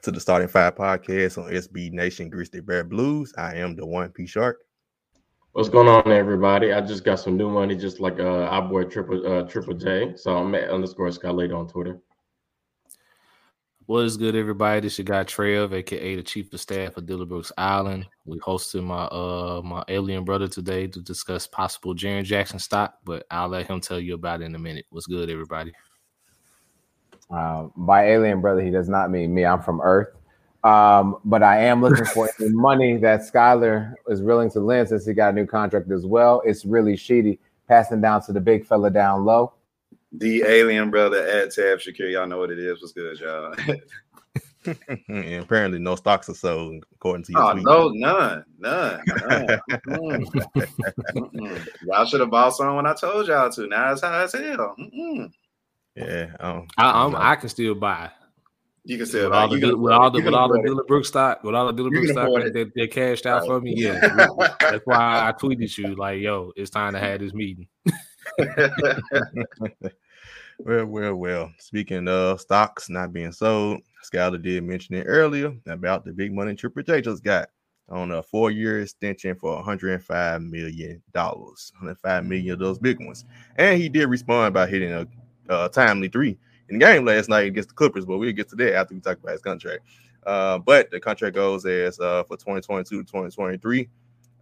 Welcome back to the Starting Five podcast on SB Nation Grizzly Bear Blues. I am the one P Shark. What's going on, everybody? I just got some new money, just like uh, our boy Triple uh, Triple J. So I'm at underscore Scott later on Twitter. What is good, everybody? This is your guy Trev, aka the Chief of Staff of Dillon Brooks Island. We hosted my uh my alien brother today to discuss possible Jaren Jackson stock, but I'll let him tell you about it in a minute. What's good, everybody? Uh, by alien brother, he does not mean me. I'm from Earth. Um, but I am looking for the money that Skyler is willing to lend since he got a new contract as well. It's really sheedy, passing down to the big fella down low. The alien brother at Tab Shakir. Y'all know what it is. What's good, y'all? and apparently no stocks are sold according to you. Oh, no, none, none. none. y'all should have bought some when I told y'all to. Now it's high as hell. Mm-mm. Yeah, um, I, I'm, I can still buy. You can still with buy. all the You can with all the with all the can Dillon stock, with all the Dillon You stock that, it. that, that cashed out Right. for me. Yeah, that's why I tweeted you like, "Yo, it's time to have this meeting." well, well, well. Speaking of stocks not being sold, Skyler did mention it earlier about the big money Triple J just got on a four-year extension for 105 million dollars. 105 million of those big ones, and he did respond by hitting a, uh timely three in the game last night against the Clippers. But we'll get to that after we talk about his contract. Uh, but the contract goes as uh, for 2022 to 2023.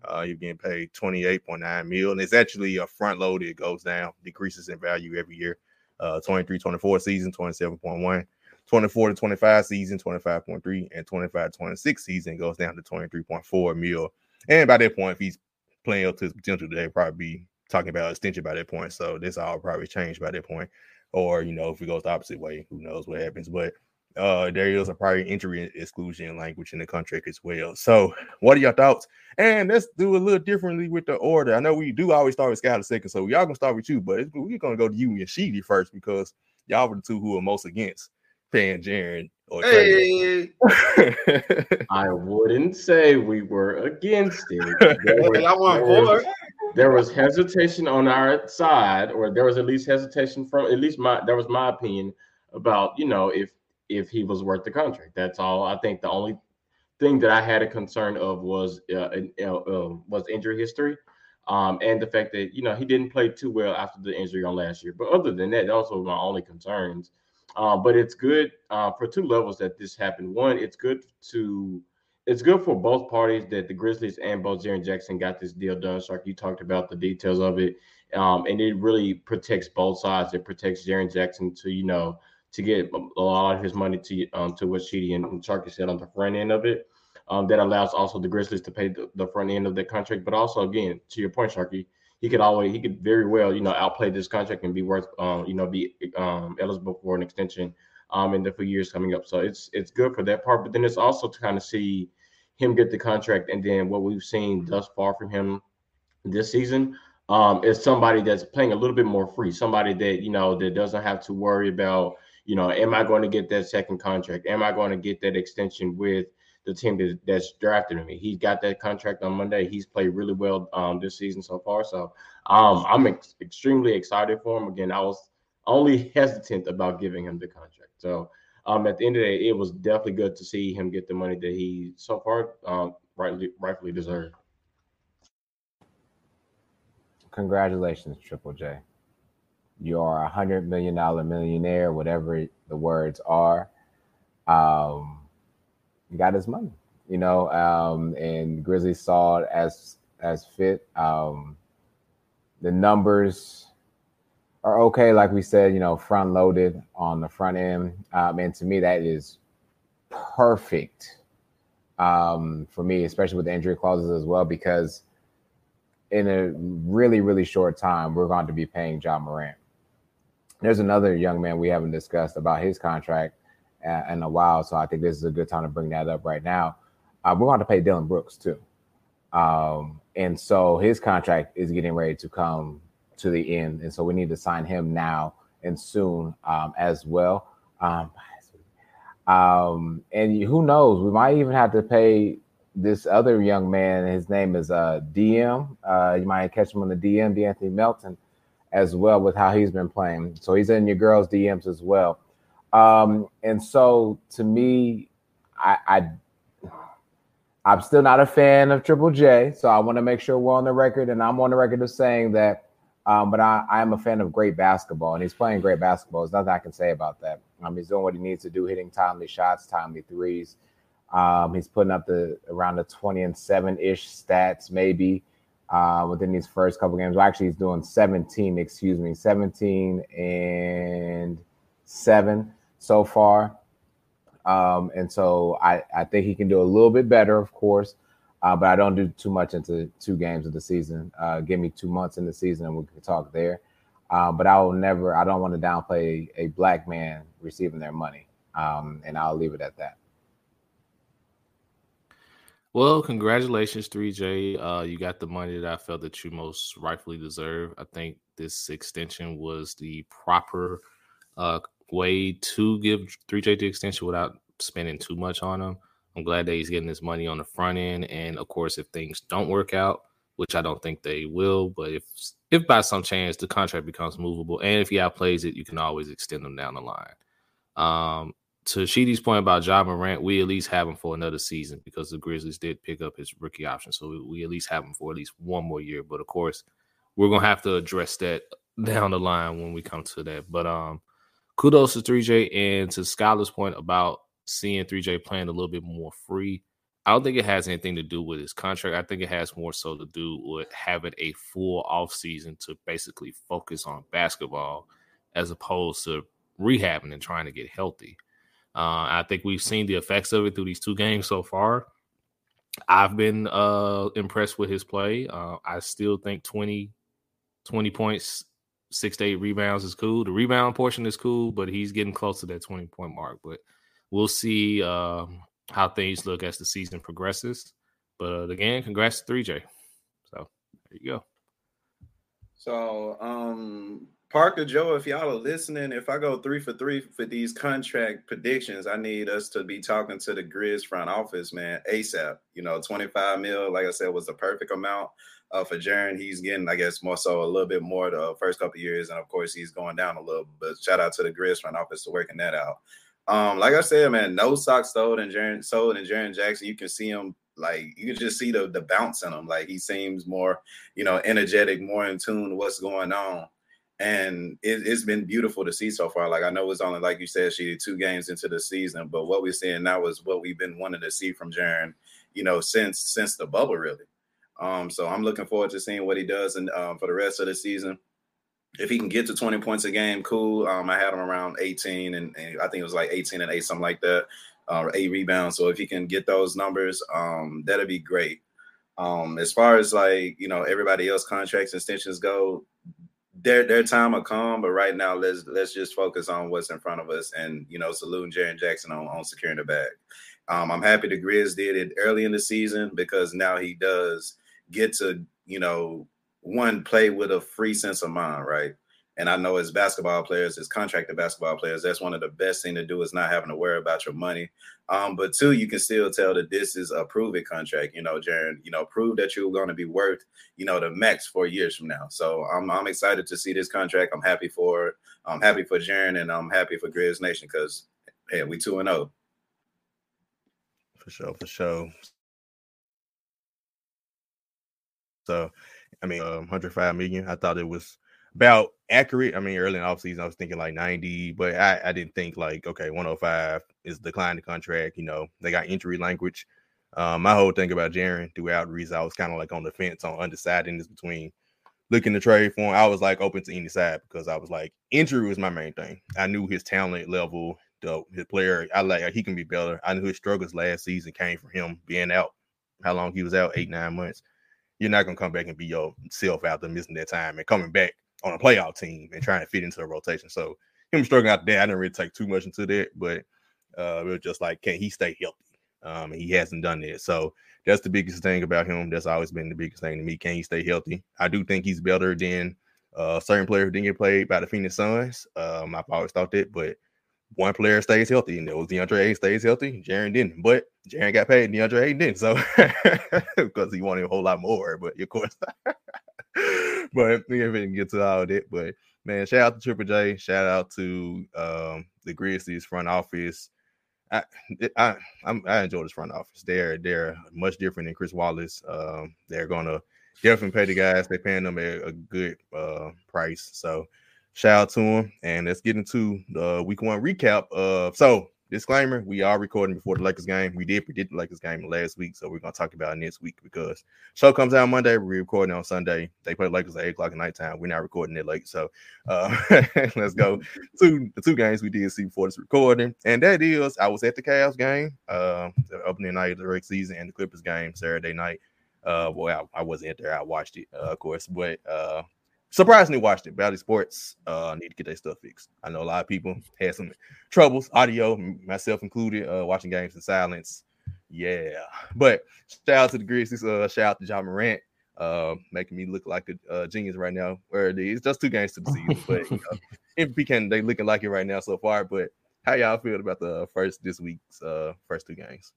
Uh, you're getting paid 28.9 mil, and it's actually a front loaded. It goes down, decreases in value every year. Uh, 23 24 season, 27.1, 24 to 25 season, 25.3, and 25 26 season goes down to 23.4 mil. And by that point, if he's playing up to his potential, they'll probably be talking about extension by that point. So this all probably changed by that point. Or, you know, if it goes the opposite way, who knows what happens. But uh there is a prior injury exclusion language in the contract as well. So what are your thoughts? And let's do a little differently with the order. I know we do always start with Skyler second, so y'all gonna start with you, but we're gonna go to you and Sheedy first because y'all were the two who are most against paying Trey. Hey, I wouldn't say we were against it. There was, I want there was- there was hesitation on our side, or there was at least hesitation from at least my there was my opinion about you know if if he was worth the contract. That's all. I think the only thing that I had a concern of was uh, an- uh, um, was injury history, um, and the fact that you know he didn't play too well after the injury on last year. But other than that, those were my only concerns. Uh, but it's good uh, for two levels that this happened. One, it's good to it's good for both parties that the Grizzlies and both Jaren Jackson got this deal done. Shark, you talked about the details of it, um, and it really protects both sides. It protects Jaren Jackson to you know to get a lot of his money to um, to what Sheedy and, Sharky said on the front end of it. Um, that allows also the Grizzlies to pay the, the front end of that contract, but also again to your point, Sharky, he could always he could very well you know outplay this contract and be worth um, you know be um, eligible for an extension um, in the few years coming up. So it's it's good for that part, but then it's also to kind of see him get the contract and then what we've seen thus far from him this season um, is somebody that's playing a little bit more free, somebody that you know that doesn't have to worry about you know am I going to get that second contract? Am I going to get that extension with the team that, that's drafted me? He's got that contract on Monday. He's played really well um, this season so far, so um, I'm ex- extremely excited for him. Again, I was only hesitant about giving him the contract, so um, at the end of the day, it was definitely good to see him get the money that he so far um, rightly rightfully deserved. Congratulations, Triple J. You are a hundred million dollar millionaire, whatever the words are. Um, got his money, you know, um, and Grizzlies saw it as as fit. Um, the numbers are okay, like we said, you know, front loaded on the front end, um, and to me that is perfect um, for me, especially with the injury clauses as well, because in a really, really short time, we're going to be paying Ja Morant. There's another young man we haven't discussed about his contract in a while, so I think this is a good time to bring that up right now. Uh, we're going to pay Dillon Brooks too, um, and so his contract is getting ready to come to the end, and so we need to sign him now and soon um, as well. Um, um, and who knows, we might even have to pay this other young man. His name is uh, DM. Uh, you might catch him on the DM, De'Anthony Melton, as well with how he's been playing. So he's in your girls' DMs as well. Um, and so to me, I, I I'm still not a fan of Triple J, so I want to make sure we're on the record, and I'm on the record of saying that. Um, but I, I am a fan of great basketball, and he's playing great basketball. There's nothing I can say about that. Um, he's doing what he needs to do, hitting timely shots, timely threes. Um, he's putting up the around the 20 and seven ish stats, maybe uh, within these first couple games. Well, actually, he's doing 17, excuse me, 17 and seven so far. Um, and so I, I think he can do a little bit better, of course, uh, but I don't do too much into two games of the season. Uh, give me two months in the season and we can talk there. Um, but I will never, I don't want to downplay a black man receiving their money. Um, and I'll leave it at that. Well, congratulations, 3J. Uh, you got the money that I felt that you most rightfully deserve. I think this extension was the proper uh, way to give 3J the extension without spending too much on him. I'm glad that he's getting his money on the front end. And of course, if things don't work out, which I don't think they will, but if if by some chance the contract becomes movable and if he outplays it, you can always extend them down the line. Um, to Sheedy's point about Ja Morant, we at least have him for another season because the Grizzlies did pick up his rookie option. So we, we at least have him for at least one more year. But of course, we're gonna have to address that down the line when we come to that. But um kudos to 3J and to Skylar's point about seeing 3J playing a little bit more free. I don't think it has anything to do with his contract. I think it has more so to do with having a full off season to basically focus on basketball as opposed to rehabbing and trying to get healthy. Uh, I think we've seen the effects of it through these two games so far. I've been uh, impressed with his play. Uh, I still think 20, 20 points, six to eight rebounds is cool. The rebound portion is cool, but he's getting close to that 20 point mark. But we'll see um, how things look as the season progresses. But uh, again, congrats to 3J. So there you go. So um Parker Joe, if y'all are listening, if I go three for three for these contract predictions, I need us to be talking to the Grizz front office, man, ASAP. You know, 25 mil, like I said, was the perfect amount uh, for Jaren. He's getting, I guess, more so a little bit more the first couple years, and of course, he's going down a little. But shout out to the Grizz front office for working that out. Um, like I said, man, no socks sold and Jaren sold and Jaren Jackson. You can see him like you can just see the the bounce in him. Like he seems more, you know, energetic, more in tune to what's going on and it, has been beautiful to see so far. Like I know it's only like you said, she did two games into the season, but what we're seeing now is what we've been wanting to see from Jaren, you know, since since the bubble really. Um, so I'm looking forward to seeing what he does and um, for the rest of the season. If he can get to 20 points a game, cool. Um, I had him around 18, and, and, I think it was like 18 and eight, something like that, uh, eight rebounds. So if he can get those numbers, um, that'd be great. Um, as far as like you know, everybody else contracts and extensions go, their their time will come, but right now let's let's just focus on what's in front of us and you know saluting Jaren Jackson on, on securing the bag. Um, I'm happy the Grizz did it early in the season because now he does get to you know one play with a free sense of mind, right? And I know as basketball players, as contracted basketball players, that's one of the best thing to do is not having to worry about your money. Um, but two, you can still tell that this is a prove it contract. You know, Jaren, you know, prove that you're going to be worth, you know, the max four years from now. So I'm I'm excited to see this contract. I'm happy for. I'm happy for Jaren, and I'm happy for Grizz Nation because hey, we two and zero. Oh. For sure, for sure. So, I mean, um, 105 million. I thought it was about accurate. I mean, early in off season, I was thinking like 90, but I, I didn't think like, okay, 105 is declining the contract. You know, they got injury language. Um, my whole thing about Jaren throughout the I was kind of like on the fence on undecidedness between looking to trade for him. I was like open to any side because I was like, injury was my main thing. I knew his talent level, the his player, I like he can be better. I knew his struggles last season came from him being out. How long he was out, eight, nine months. You're not gonna come back and be yourself after missing that time and coming back on a playoff team and trying to fit into a rotation. So him struggling out there, I didn't really take too much into that, but uh, it was just like, can he stay healthy? Um, he hasn't done that. So that's the biggest thing about him. That's always been the biggest thing to me. Can he stay healthy? I do think he's better than uh, certain players who didn't get played by the Phoenix Suns. Um, I've always thought that, but one player stays healthy, and it was DeAndre Ayton stays healthy. Jaren didn't, but Jaren got paid, DeAndre Ayton didn't. So because he wanted a whole lot more, but of course. but we haven't get to all that. But man, shout out to Triple J. Shout out to um, the Grizzlies front office. I, I I'm, i enjoy this front office. They're they're much different than Chris Wallace. Um, they're gonna definitely pay the guys. They're paying them a, a good uh, price. So shout out to him. And let's get into the week one recap. Of so disclaimer: we are recording before the Lakers game. We did predict the Lakers game last week, so we're gonna talk about it next week because show comes out Monday. We're recording on Sunday. They play Lakers at eight o'clock at nighttime. We're not recording it late, so uh, let's go to the two games we did see before this recording, and that is I was at the Cavs game, uh, the opening night of the regular season, and the Clippers game Saturday night. Uh, well, I, I wasn't there. I watched it, uh, of course, but uh, surprisingly watched it. Bally Sports uh need to get their stuff fixed. I know a lot of people had some troubles, audio, myself included, uh watching games in silence. Yeah, but shout out to the Grizzlies. Uh, shout out to Ja Morant, uh, making me look like a uh, genius right now. Where it is just two games to the season, but you know, MVP candidate looking like it right now so far. But how y'all feel about the first this week's uh first two games?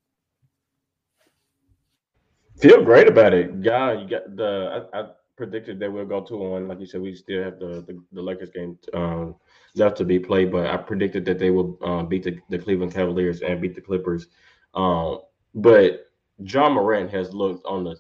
Feel great about it, guy. You got the I, I predicted that we'll go two one. Like you said, we still have the the, the Lakers game um, left to be played, but I predicted that they will uh, beat the, the, Cleveland Cavaliers and beat the Clippers. Um, but Ja Morant has looked on the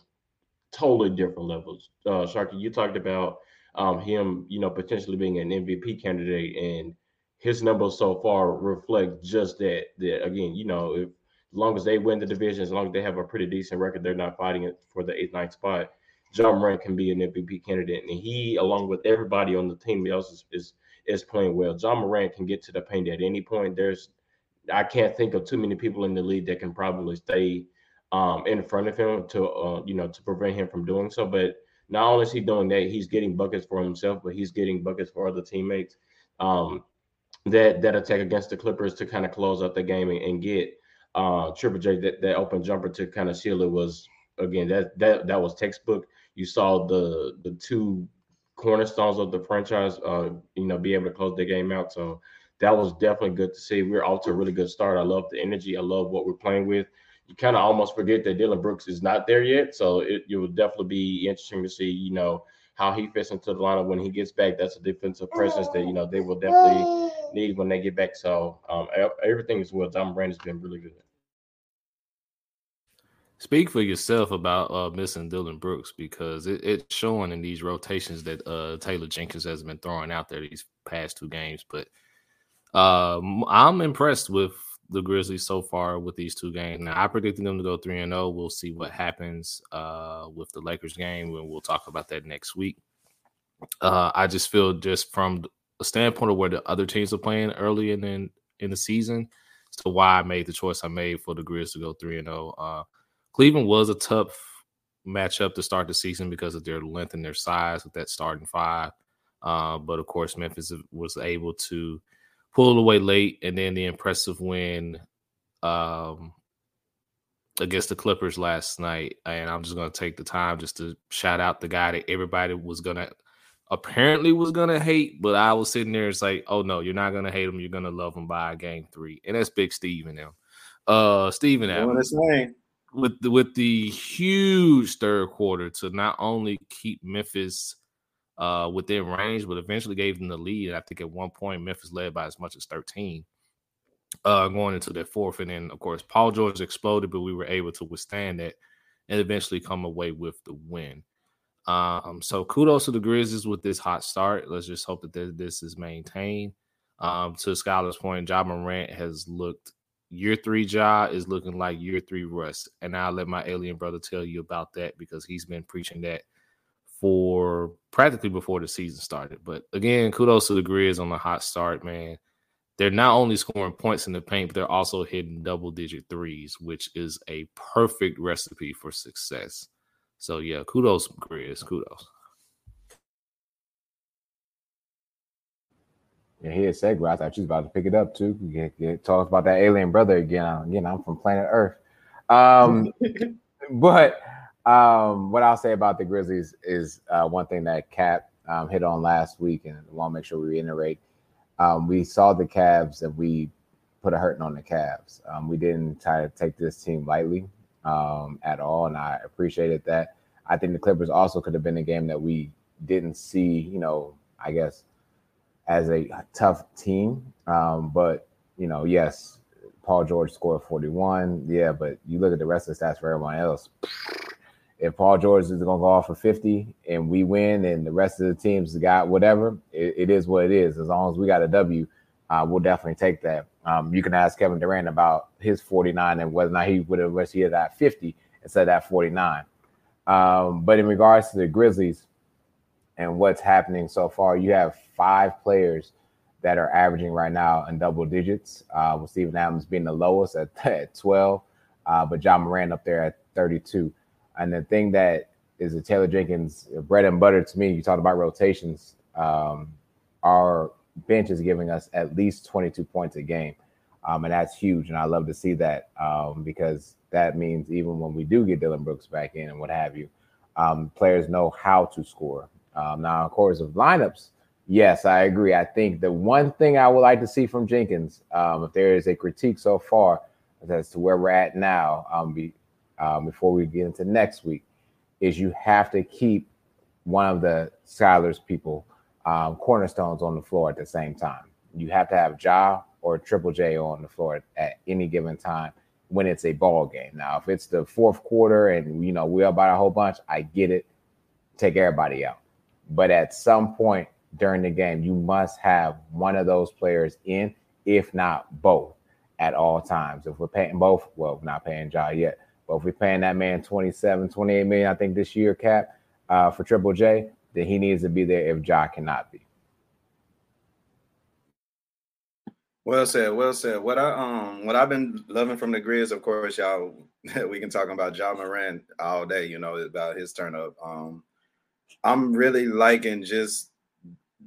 totally different levels. Uh, Sharky, you talked about um, him, you know, potentially being an MVP candidate, and his numbers so far reflect just that. That again, you know, if as long as they win the division, as long as they have a pretty decent record, they're not fighting it for the eighth, ninth spot Ja Morant can be an MVP candidate, and he, along with everybody on the team else, is is, is playing well. Ja Morant can get to the paint at any point. There's, I can't think of too many people in the league that can probably stay um, in front of him to, uh, you know, to prevent him from doing so. But not only is he doing that, he's getting buckets for himself, but he's getting buckets for other teammates. Um, that that attack against the Clippers to kind of close out the game and, and get uh, Triple J that, that open jumper to kind of seal it was again that that that was textbook you saw the the two cornerstones of the franchise, uh, you know, be able to close the game out. So that was definitely good to see. We're off to a really good start. I love the energy. I love what we're playing with. You kind of almost forget that Dillon Brooks is not there yet. So it, it will definitely be interesting to see, you know, how he fits into the lineup when he gets back. That's a defensive presence that, you know, they will definitely need when they get back. So um, everything is well. Ja Morant has been really good. Speak for yourself about uh, missing Dillon Brooks because it, it's showing in these rotations that uh, Taylor Jenkins has been throwing out there these past two games. But um, I'm impressed with the Grizzlies so far with these two games. Now I predicted them to go three and zero. Oh. We'll see what happens uh, with the Lakers game, and we'll talk about that next week. Uh, I just feel just from a standpoint of where the other teams are playing early in in, in the season, To why I made the choice I made for the Grizz to go three and zero. Cleveland was a tough matchup to start the season because of their length and their size with that starting five. Uh, but of course, Memphis was able to pull away late, and then the impressive win um, against the Clippers last night. And I'm just going to take the time just to shout out the guy that everybody was going to apparently was going to hate, but I was sitting there, it's like, oh no, you're not going to hate him. You're going to love him by game three. And that's Big Steve and them. Uh, Steven Adams with the, with the huge third quarter to not only keep Memphis uh, within range, but eventually gave them the lead. I think at one point Memphis led by as much as 13 uh, going into their fourth. And then, of course, Paul George exploded, but we were able to withstand that and eventually come away with the win. Um, so kudos to the Grizzlies with this hot start. Let's just hope that this is maintained. Um, to Skylar's point, Ja Morant has looked year three Ja is looking like year three Russ. And I'll let my alien brother tell you about that because he's been preaching that for practically before the season started. But again, kudos to the Grizz on the hot start, man. They're not only scoring points in the paint, but they're also hitting double digit threes, which is a perfect recipe for success. So yeah, kudos, Grizz. Kudos. Yeah, he had segue. I thought you was about to pick it up too. Get, get talk about that alien brother again. Again, I'm from planet Earth. Um, but um, what I'll say about the Grizzlies is uh, one thing that Cap um, hit on last week, and I want to make sure we reiterate. Um, we saw the Cavs and we put a hurting on the Cavs. Um, we didn't try to take this team lightly um, at all, and I appreciated that. I think the Clippers also could have been a game that we didn't see, you know, I guess as a tough team. Um, but you know, yes, Paul George scored 41. Yeah, but you look at the rest of the stats for everyone else. If Paul George is going to go off for 50 and we win, and the rest of the teams got whatever, it, it is what it is. As long as we got a W, uh, we'll definitely take that. Um, you can ask Kevin Durant about his 49 and whether or not he would have wished he that 50 instead of that 49. Um, but in regards to the Grizzlies and what's happening so far, you have five players that are averaging right now in double digits, uh, with Steven Adams being the lowest at, at 12, uh, but Ja Morant up there at 32. And the thing that is a Taylor Jenkins bread and butter to me, you talked about rotations. Um, our bench is giving us at least 22 points a game. Um, and that's huge. And I love to see that um, because that means even when we do get Dillon Brooks back in and what have you, um, players know how to score. Um, now, of course, of lineups, yes, I agree. I think the one thing I would like to see from Jenkins, um, if there is a critique so far as to where we're at now, um, be, before we get into next week, is you have to keep one of the Skylar's people um, cornerstones on the floor at the same time. You have to have Ja or Triple J on the floor at any given time when it's a ball game. Now, if it's the fourth quarter and you know we're about a whole bunch, I get it. Take everybody out. But at some point during the game, you must have one of those players in, if not both, at all times. If we're paying both, well, we're not paying Ja yet, but if we're paying that man 27, 28 million, I think this year cap uh, for Triple J, then he needs to be there if Ja cannot be. Well said, well said. What I um what I've been loving from the Grizz, of course, y'all we can talk about Ja Morant all day, you know, about his turn up. Um I'm really liking just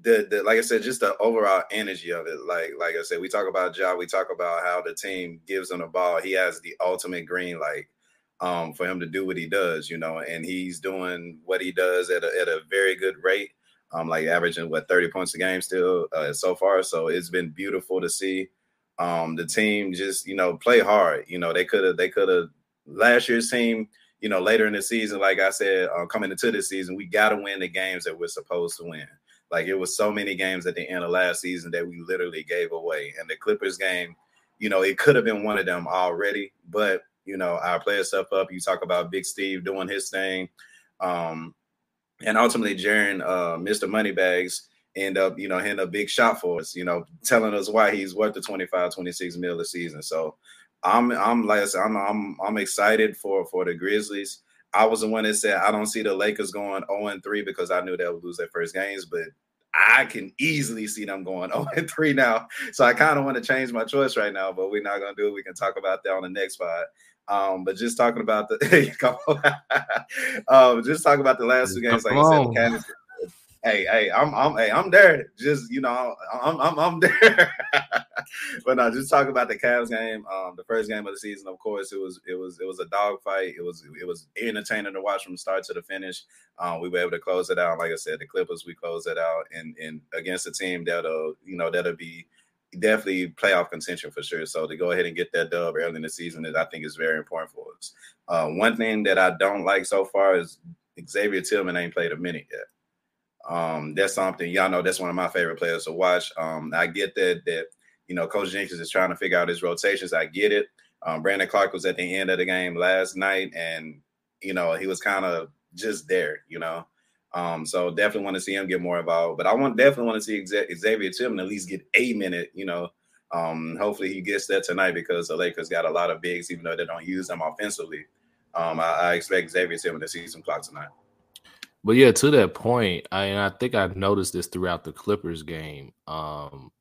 the, the like I said, just the overall energy of it. Like like I said, we talk about Ja, we talk about how the team gives him the ball. He has the ultimate green light um, for him to do what he does, you know, and he's doing what he does at a, at a very good rate, um, like averaging what 30 points a game still uh, so far. So it's been beautiful to see um, the team just, you know, play hard. You know, they could have, they could have last year's team, you know, later in the season, like I said, uh, coming into this season, we got to win the games that we're supposed to win. Like it was so many games at the end of last season that we literally gave away. And the Clippers game, you know, it could have been one of them already, but you know, our player stuff up. You talk about Big Steve doing his thing. Um, and ultimately Jaren, uh, Mr. Moneybags, end up, you know, hitting a big shot for us, you know, telling us why he's worth the 25, 26 mil a season. So I'm I'm like I said, I'm I'm I'm excited for for the Grizzlies. I was the one that said I don't see the Lakers going 0 and 3 because I knew they would lose their first games, but I can easily see them going 0 and 3 now. So I kind of want to change my choice right now, but we're not gonna do it. We can talk about that on the next pod. Um, but just talking about the um, just talking about the last two games, like I said, hey, hey, I'm, I'm, hey, I'm there. Just you know, I'm, I'm, I'm there. but no, just talk about the Cavs game. Um, the first game of the season, of course, it was, it was, it was a dogfight. It was, it was entertaining to watch from start to the finish. Um, we were able to close it out. Like I said, the Clippers, we closed it out, and and against a team that'll, you know, that'll be definitely playoff contention for sure. So to go ahead and get that dub early in the season is, I think, is very important for us. Uh, one thing that I don't like so far is Xavier Tillman ain't played a minute yet. Um, that's something y'all know. That's one of my favorite players to watch. Um, I get that that you know Coach Jenkins is trying to figure out his rotations. I get it. Um, Brandon Clarke was at the end of the game last night, and you know he was kind of just there. You know, um, so definitely want to see him get more involved. But I want definitely want to see Xavier Tillman at least get a minute. You know, um, hopefully he gets that tonight because the Lakers got a lot of bigs, even though they don't use them offensively. Um, I, I, expect Xavier Tillman to see some clock tonight. But yeah, to that point, I, and I think I've noticed this throughout the Clippers game. Um,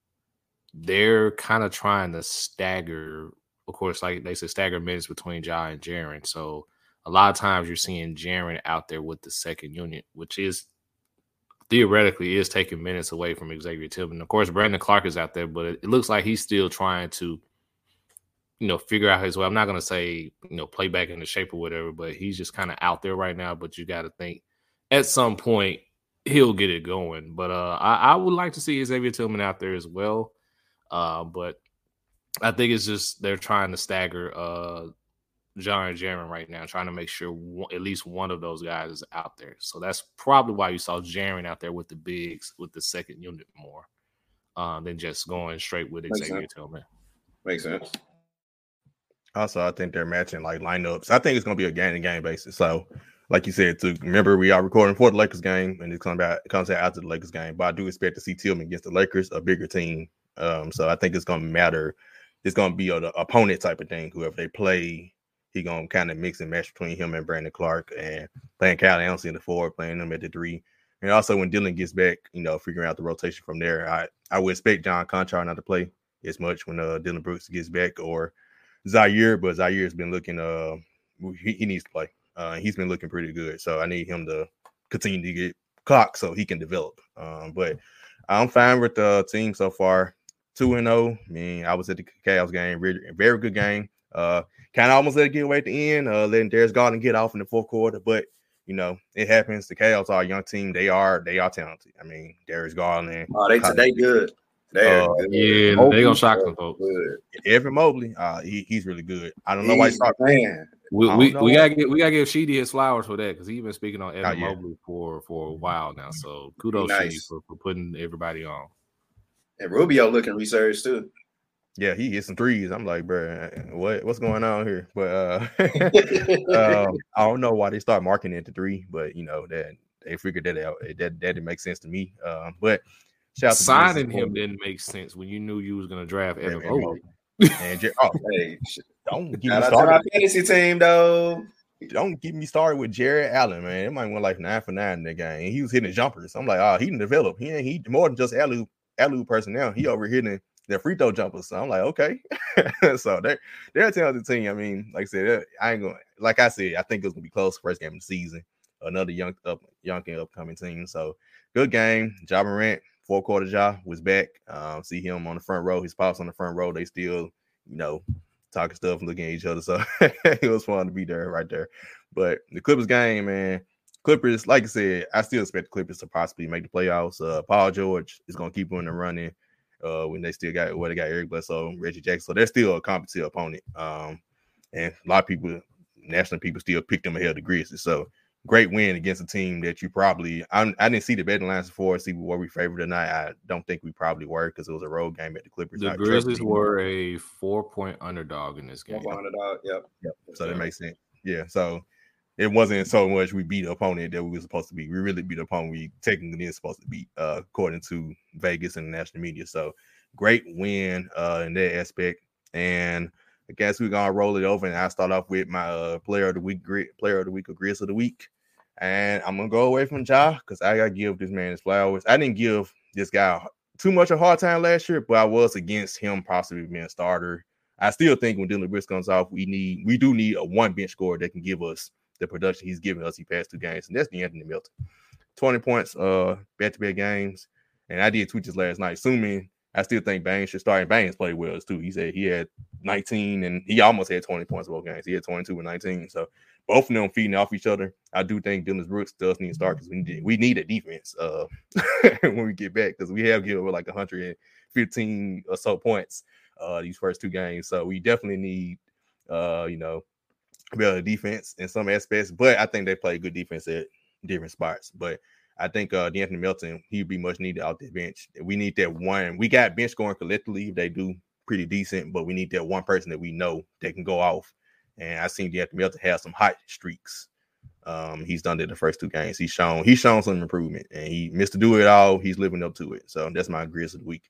they're kind of trying to stagger, of course, like they said, stagger minutes between Ja and Jaren. So a lot of times you're seeing Jaren out there with the second unit, which is theoretically is taking minutes away from Xavier Tillman. Of course, Brandon Clarke is out there, but it, it looks like he's still trying to, you know, figure out his way. I'm not going to say, you know, play back into shape or whatever, but he's just kind of out there right now. But you got to think at some point he'll get it going. But uh, I, I, would like to see Xavier Tillman out there as well. Uh, but I think it's just they're trying to stagger uh, Ja and Jaren right now, trying to make sure one, at least one of those guys is out there. So that's probably why you saw Jaren out there with the bigs with the second unit more. uh, than just going straight with Makes Xavier sense. Tillman. Makes sense. Also, I think they're matching like lineups. I think it's gonna be a game to game basis. So, like you said, to remember we are recording for the Lakers game, and it comes out it comes out after the Lakers game. But I do expect to see Tillman against the Lakers, a bigger team. Um, so I think it's gonna matter. It's gonna be an opponent type of thing. Whoever they play, he gonna kind of mix and match between him and Brandon Clarke and playing Kyle Anderson in the four, playing him at the three. And also when Dillon gets back, you know, figuring out the rotation from there. I I would expect John Konchar not to play as much when uh, Dillon Brooks gets back or Ziaire, but Ziaire's been looking uh he, he needs to play. Uh he's been looking pretty good. So I need him to continue to get clock so he can develop. Um but I'm fine with the team so far. 2 and 0. I mean, I was at the Cavs game, very, very good game. Uh kind of almost let it get away at the end, uh letting Darius Garland get off in the fourth quarter, but you know, it happens. The Cavs are a young team. They are they are talented. I mean, Darius Garland, Oh, they today good. They Uh, good. Yeah, Oh, they gonna shock some folks. Good. Evan Mobley, uh, he, he's really good. I don't know why He's- started. man. We, we, we gotta get we gotta give Sheedy his flowers for that because he's been speaking on Evan yeah. Mobley for for a while now. So kudos Nice. Sheedy for, for putting everybody on. And Rubio looking researched too. Yeah, he hit some threes. I'm like, bro, what what's going on here? But uh, um, I don't know why they start Markkanen to three, but you know that they figured that out. That that didn't make sense to me. Um, but shout out to Signing him didn't make sense when you knew you was gonna draft Evan Evan Mobley. Mobley. and Jer- oh, hey, sh- don't get me out my started. fantasy team though. Don't get me started with Jarrett Allen, man. It might went like nine for nine in that game. And he was hitting jumpers. I'm like, oh, he didn't develop. He ain't he more than just Alu alley personnel. He over hitting the free throw jumpers. So I'm like, okay. so they're they're a talented team. I mean, like I said, I ain't going. Like I said, I think it's gonna be close first game of the season. Another young up young and upcoming team. So good game. Ja Morant, four quarter Ja was back. Um, see him on the front row. His pops on the front row. They still, you know, talking stuff and looking at each other. So it was fun to be there right there. But the Clippers game, man, Clippers, like I said, I still expect the Clippers to possibly make the playoffs. Uh, Paul George is gonna keep on the running. Uh, when they still got well, they got Eric Bledsoe, Reggie Jackson, so they're still a competent opponent. Um, and a lot of people, national people, still pick them ahead of the Grizzlies. So great win against a team that you probably I, I didn't see the betting lines before, see were we favored or not. I don't think we probably were because it was a road game at the Clippers. The I trust Grizzlies were a four point underdog in this game. One underdog. Yep. Yep. So that makes sense. Yeah. So it wasn't so much we beat the opponent that we were supposed to be. We really beat the opponent we technically is supposed to beat, uh, according to Vegas and the national media. So great win uh in that aspect. And I guess we're gonna roll it over and I start off with my uh, player of the week, player of the week or Grizz of the week. And I'm gonna go away from Ja because I gotta give this man his flowers. I didn't give this guy too much a hard time last year, but I was against him possibly being a starter. I still think when Dillon Brooks comes off, we need we do need a one bench scorer that can give us the production he's giving us. He passed two games, and that's De'Anthony Melton. 20 points, uh, back-to-back games. And I did tweet this last night, assuming I still think Baines should start. And Baines played well too. He said he had 19 and he almost had 20 points both games. He had 22 and 19. So both of them feeding off each other. I do think Dillon Brooks does need to start because we need we need a defense uh when we get back because we have given like 115 or so points uh these first two games. So we definitely need uh you know better defense in some aspects, but I think they play good defense at different spots. But I think uh De'Anthony Melton, he'd be much needed out the bench. We need that one. We got bench scoring collectively. They do pretty decent, but we need that one person that we know that can go off. And I seen De'Anthony Melton have some hot streaks. Um, he's done it the first two games. He's shown he's shown some improvement, and he missed to do it all. He's living up to it. So that's my Grizz of the week.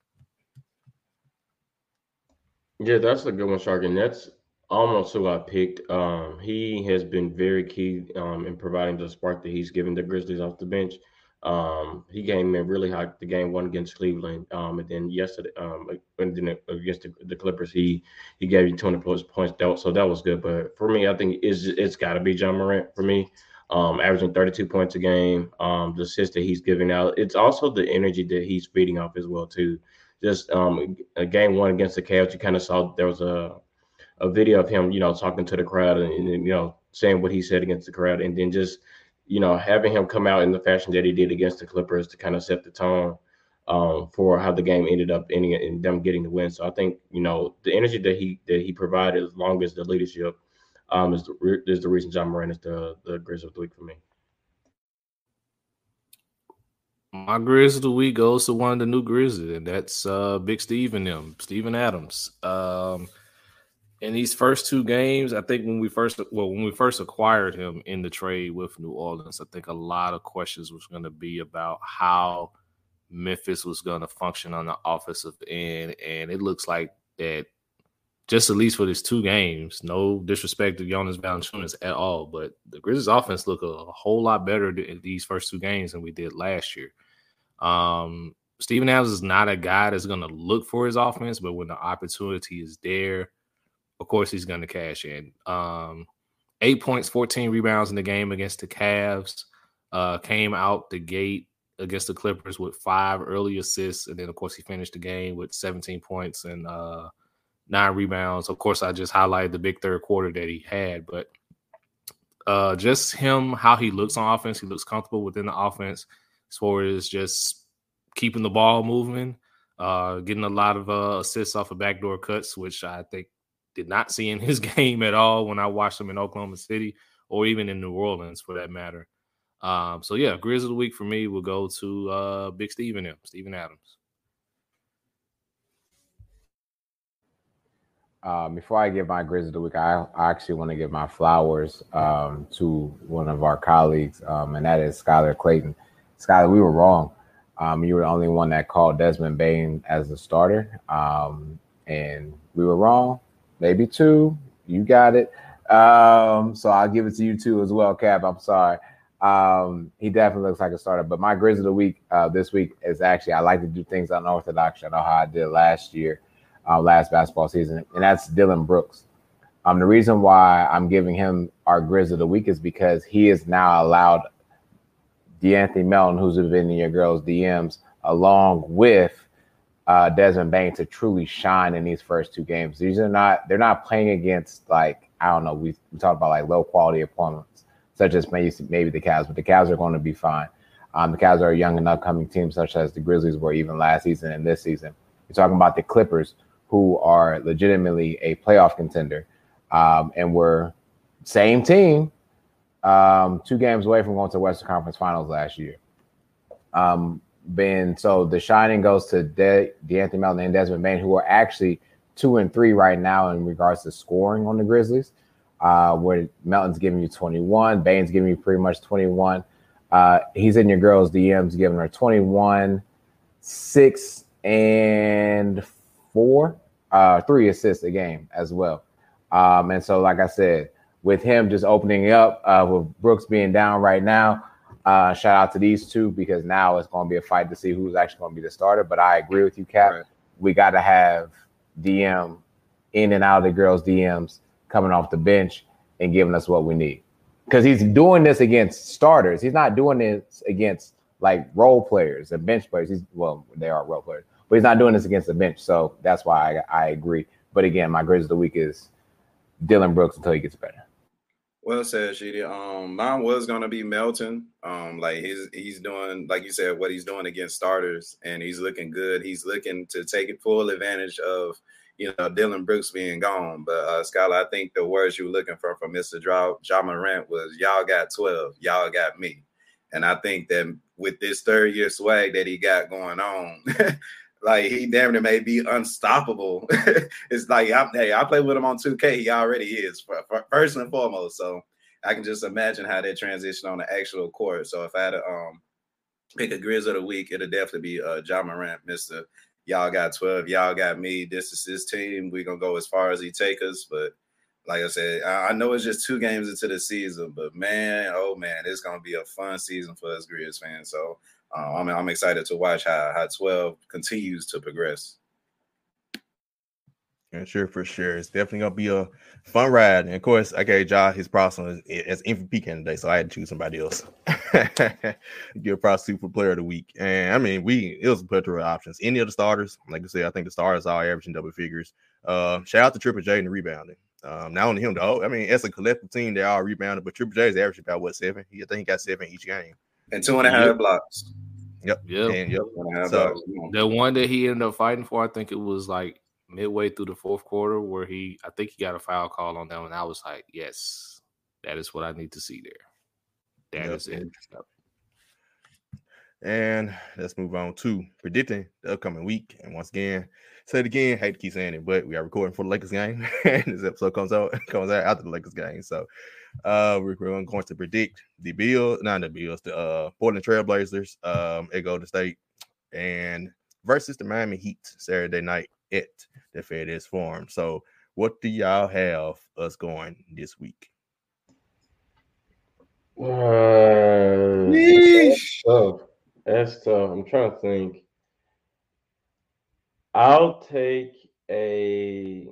Yeah, that's a good one, Shark, and that's almost who I picked. Um, he has been very key um, in providing the spark that he's given the Grizzlies off the bench. Um, he came in really hot the game one against Cleveland, um, and then yesterday, um, and then against the, the Clippers, he he gave you 20 plus points. So that was good. But for me, I think it's it's got to be Ja Morant for me. Um, averaging 32 points a game, um, the assists that he's giving out. It's also the energy that he's feeding off as well too. Just um, a game one against the Cavs, you kind of saw there was a a video of him, you know, talking to the crowd and, and, you know saying what he said against the crowd, and then just you know having him come out in the fashion that he did against the Clippers to kind of set the tone um, for how the game ended up ending and them getting the win. So I think you know the energy that he that he provided, as long as the leadership, um, is the, is the reason Ja Morant is the the Grizz of the week for me. My Grizz of the week goes to one of the new Grizzlies, and that's uh, Big Steve and them, Steven Adams. Um, in these first two games, I think when we first well when we first acquired him in the trade with New Orleans, I think a lot of questions was going to be about how Memphis was going to function on the offensive end, and it looks like that just at least for these two games. No disrespect to Jonas Valanciunas at all, but the Grizzlies' offense look a whole lot better in these first two games than we did last year. Um, Steven Adams is not a guy that's going to look for his offense, but when the opportunity is there of course he's going to cash in. Um, eight points, 14 rebounds in the game against the Cavs. Uh, came out the gate against the Clippers with five early assists, and then of course he finished the game with 17 points and uh, nine rebounds. Of course, I just highlighted the big third quarter that he had, but uh, just him, how he looks on offense, he looks comfortable within the offense as far as just keeping the ball moving, uh, getting a lot of uh, assists off of backdoor cuts, which I think did not see in his game at all when I watched him in Oklahoma City or even in New Orleans for that matter. Um, so yeah, Grizz of the week for me will go to uh, Big Steven M, Steven Adams. Um, before I give my Grizz of the week, I, I actually want to give my flowers um, to one of our colleagues, um, and that is Skylar Clayton. Skylar, we were wrong. Um, you were the only one that called Desmond Bane as the starter, um, and we were wrong maybe two. You got it. Um, so I'll give it to you too as well, Cap. I'm sorry. Um, he definitely looks like a starter. But my Grizz of the week uh, this week is actually I like to do things unorthodox. I know how I did last year, uh, last basketball season, and that's Dillon Brooks. Um, the reason why I'm giving him our Grizz of the week is because he is now allowed De'Anthony Melton, who's been in your girls' DMs, along with uh, Desmond Bane to truly shine in these first two games. These are not they're not playing against like I don't know. We, we talk about like low quality opponents such as maybe maybe the Cavs, but the Cavs are going to be fine. Um, the Cavs are a young and upcoming team, such as the Grizzlies were even last season and this season. You're talking about the Clippers, who are legitimately a playoff contender, um, and we're same team, um, two games away from going to the Western Conference Finals last year. Um, been so the shining goes to De- De'Anthony Melton and Desmond Bane, who are actually two and three right now in regards to scoring on the Grizzlies. Uh, where Melton's giving you 21, Bane's giving you pretty much 21. Uh, he's in your girls' DMs, giving her 21, six, and four, uh, three assists a game as well. Um, and so, like I said, with him just opening up, uh, with Brooks being down right now, uh, shout out to these two because now it's going to be a fight to see who's actually going to be the starter. But I agree with you, Cap. Right. We got to have DM in and out of the girls' DMs coming off the bench and giving us what we need. Because he's doing this against starters. He's not doing this against like role players and bench players. He's well, they are role players, but he's not doing this against the bench. So that's why I, I agree. But again, my Grizz of the week is Dillon Brooks until he gets better. Well said, Sheedy. Um, mine was gonna be Melton. Um, like he's he's doing, like you said, what he's doing against starters, and he's looking good. He's looking to take full advantage of you know Dillon Brooks being gone. But uh Skylar, I think the words you were looking for from Mr. Draw Ja Morant was y'all got 12, y'all got me. And I think that with this third year swag that he got going on, like he damn near may be unstoppable. it's like I, hey, I play with him on 2K. He already is for, for, first and foremost. So I can just imagine how they transition on the actual court. So if I had to um pick a Grizz of the week, it'll definitely be uh Ja Morant, Mister. Y'all got 12, y'all got me. This is his team. We're gonna go as far as he take us. But like I said, I know it's just two games into the season, but man, oh man, it's gonna be a fun season for us Grizz fans. So uh, I'm, I'm excited to watch how, how 12 continues to progress. Yeah, sure, for sure. It's definitely gonna be a fun ride. And of course, I gave Ja his props as, as MVP candidate, so I had to choose somebody else. Give props super player of the week. And I mean, we it was a plethora of options. Any of the starters, like I said, I think the starters are averaging double figures. Uh, shout out to Triple J and the rebounding. Um, not only him though. I mean, as a collective team, they all rebounded, but Triple J is averaging about what seven? He, I think he got seven each game and two and a half yep. blocks. Yep. Yep. And, yep. So the one that he ended up fighting for, I think it was like midway through the fourth quarter where he, I think he got a foul call on them, and I was like, yes, that is what I need to see there. That yep. is it. Yep. And let's move on to predicting the upcoming week. And once again, say it again, hate to keep saying it, but we are recording for the Lakers game. and this episode comes out comes out after the Lakers game. So uh we're, we're going to predict the Bills, not the Bills, the uh Portland Trailblazers, um at Golden State, and versus the Miami Heat Saturday night at the FedEx Forum. So what do y'all have us going this week? Uh, that's tough. I'm trying to think. I'll take a.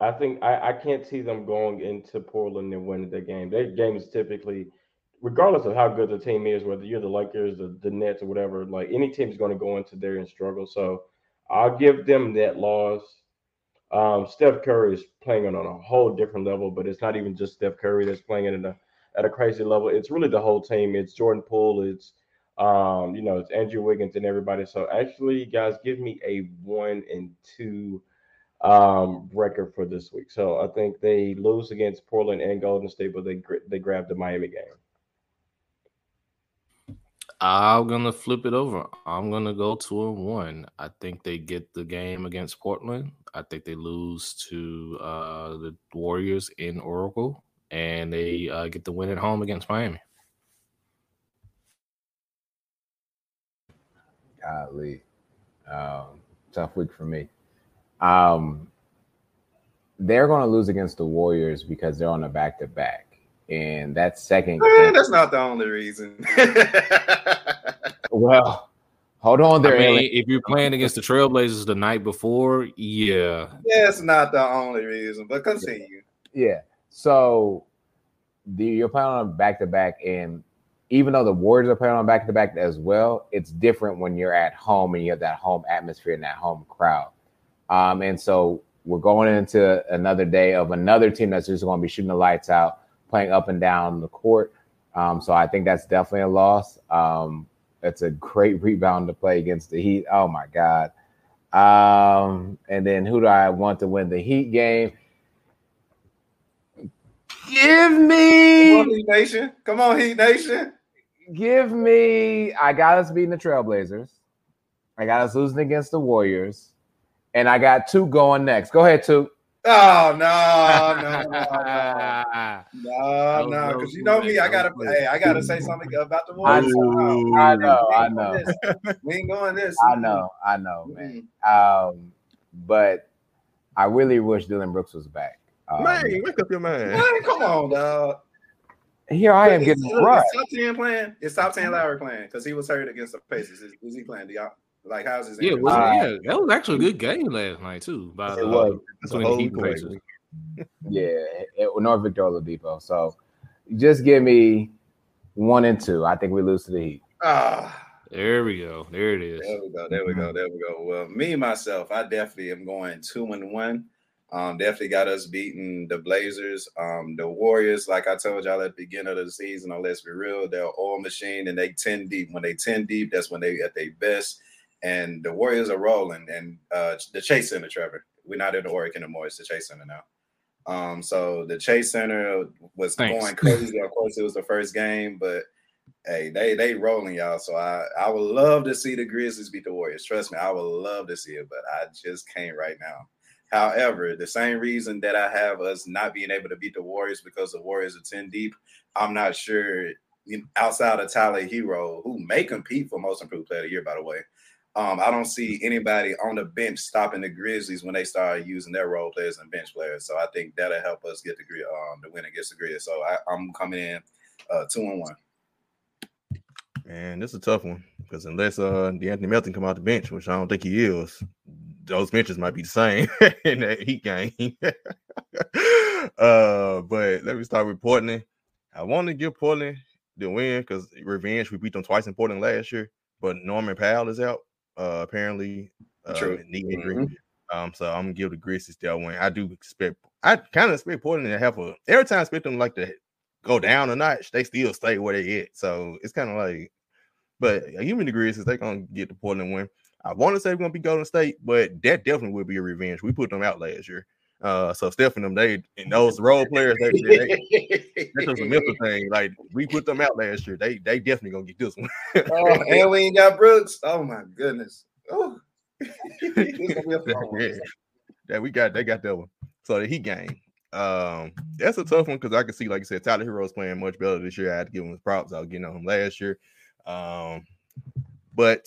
I think I, I can't see them going into Portland and winning the game. Their game is typically, regardless of how good the team is, whether you're the Lakers, the, the Nets, or whatever, like any team is going to go into there and struggle. So I'll give them that loss. Um, Steph Curry is playing on a whole different level, but it's not even just Steph Curry that's playing it at a at a crazy level. It's really the whole team. It's Jordan Poole. It's um, you know, it's Andrew Wiggins and everybody. So actually, guys, give me a one and two um record for this week. So I think they lose against Portland and Golden State, but they they grab the Miami game. I'm gonna flip it over. I'm gonna go two and one. I think they get the game against Portland. I think they lose to uh, the Warriors in Oracle, and they uh, get the win at home against Miami. Golly, um, tough week for me. Um, they're going to lose against the Warriors because they're on a back to back, and that second. Eh, that's not the only reason. well, hold on there. I mean, if you're playing against the Trailblazers the night before, yeah, that's not the only reason. But continue. Yeah. So the, you're playing on a back to back, and even though the Warriors are playing on back to back as well, it's different when you're at home and you have that home atmosphere and that home crowd. Um, and so we're going into another day of another team that's just going to be shooting the lights out, playing up and down the court. Um, so I think that's definitely a loss. Um, it's a great rebound to play against the Heat. Oh my God. Um, and then who do I want to win the Heat game? Give me Come on, Heat Nation. Come on, Heat Nation. Give me I got us beating the Trailblazers. I got us losing against the Warriors. And I got two going next. Go ahead, two. Oh no, no, no, no, no, no, because you know me, I gotta, hey, I gotta say something about the I Warriors. know, I know, I know. We ain't going this. I know, I know, man. Um, but I really wish Dillon Brooks was back. Um, man, wake up your man. Man, come on, dog. Here I am getting Is, right. is top ten playing? Is top ten Lowry playing? Because he was hurt against the Pacers. Is, is he playing? Do y'all like how's his? yeah, injury? Uh, yeah. That was actually a good game last night too. By It the was. That's a between the Heat Pacers. week. Yeah, it, North Victor Oladipo. So just give me one and two. I think we lose to the Heat. Ah. There we go. There it is. There we go. There we go. There we go. Well, me myself, I definitely am going two and one. Um, definitely got us beating the Blazers. Um, the Warriors, like I told y'all at the beginning of the season, oh, let's be real, they're an oil machine and they 10 deep. When they 10 deep, that's when they at their best. And the Warriors are rolling. And uh the Chase Center, Trevor. We're not in the Oracle anymore, it's the Chase Center now. Um, so the Chase Center was Thanks. going crazy. Of course, it was the first game, but hey, they they rolling y'all. So I I would love to see the Grizzlies beat the Warriors. Trust me, I would love to see it, but I just can't right now. However, the same reason that I have us not being able to beat the Warriors because the Warriors are 10 deep, I'm not sure outside of Tyler Herro, who may compete for most improved player of the year, by the way. Um, I don't see anybody on the bench stopping the Grizzlies when they start using their role players and bench players. So I think that'll help us get the um the win against the Grizzlies. So I, I'm coming in uh two and one. Man, this is a tough one because unless uh De'Anthony Melton come out the bench, which I don't think he is, those benches might be the same in that Heat game. uh, but let me start with Portland. I want to give Portland the win because revenge. We beat them twice in Portland last year, but Norman Powell is out. Uh, apparently, uh, True. knee injury. Um, so I'm gonna give the Grizzlies their win. I do expect. I kind of expect Portland to have a. Every time I expect them like to go down a notch, they still stay where they at. So it's kind of like, but human degrees is they gonna get the Portland win. I want to say we're gonna be Golden State, but that definitely will be a revenge. We put them out last year. Uh, so Steph and them, they and those role players, they, they, that's just a mental thing. Like we put them out last year, they they definitely gonna get this one. oh, and we ain't got Brooks. Oh my goodness. Oh. yeah. yeah, we got they got that one. So the Heat game. Um, that's a tough one because I can see, like I said, Tyler Herro's playing much better this year. I had to give him his props. I was getting on him last year. Um, but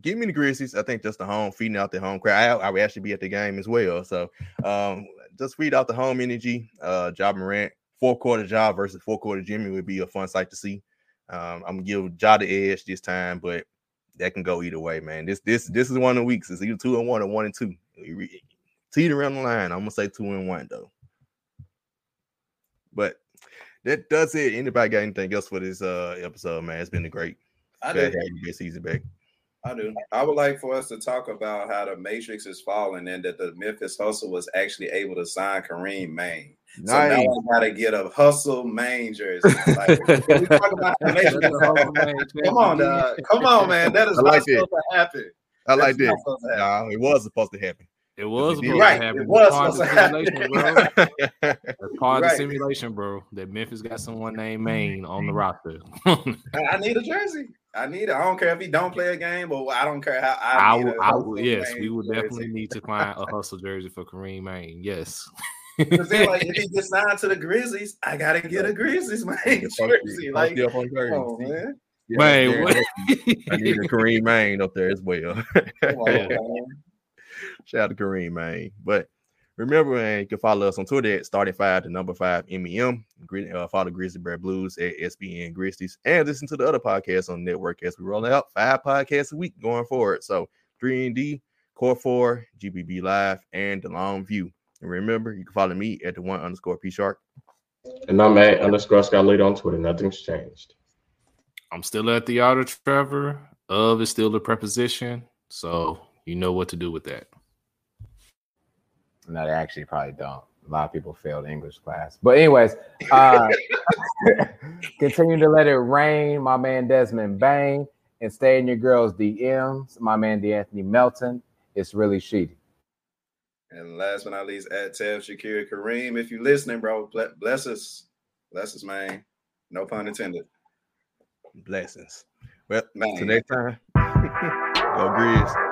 give me the Grizzlies. I think just the home feeding out the home crowd. I, I would actually be at the game as well. So um, just feed out the home energy. Uh, Ja Morant, four quarter job versus four quarter Jimmy would be a fun sight to see. Um, I'm gonna give Ja the edge this time, but that can go either way, man. This this this is one of the weeks. It's either two and one or one and two. Teeter around the line. I'm gonna say two and one though. But that does it. Anybody got anything else for this uh episode, man? It's been a great I good season back. I do. I would like for us to talk about how the Matrix is falling and that the Memphis Hustle was actually able to sign Karim Mané. So now I gotta get a Hustle Mané jersey. Like, we talk about the Come on, dog. Come on, man. That is I not like it. supposed to happen. I like That's that. not supposed to happen. Nah, it was supposed to happen. It was You're supposed right, to happen. it was That's part of supposed the to simulation, bro. yeah, That's part of the simulation, bro. That Memphis got someone named Mané on the mm. roster. I I need a jersey. I need it. I don't care if he don't play a game, but I don't care how I, I need will, a I Hustle will, yes, we will jersey. definitely need to find a hustle jersey for Karim Mané. Yes. Because then, like, if he gets signed to the Grizzlies, I gotta get a Grizzlies man jersey. Like, come on, man. Man, yeah, what? I need a Karim Mané up there as well. Come on, man. Shout out to Karim, man. But remember, and you can follow us on Twitter at starting five to number five MEM. Gri- Uh, follow Grizzly Bear Blues at SBN Grizzlies and listen to the other podcasts on the network as we roll out five podcasts a week going forward. So 3 and D, Core 4, GBB Live, and the Long View. And remember, you can follow me at the one underscore P Shark. And I'm at underscore Scott Leader on Twitter. Nothing's changed. I'm still at the art of Trevor. Of is still the preposition. So you know what to do with that. No, they actually probably don't. A lot of people failed English class. But anyways, uh, continue to let it rain, my man Desmond Bane, and stay in your girls' DMs, my man De'Anthony Melton. It's really sheety. And last but not least, at Tab Shakir Kareem. If you're listening, bro, bless us. Bless us, man. No pun intended. Blessings. Well, Man. till next time, go Grizz.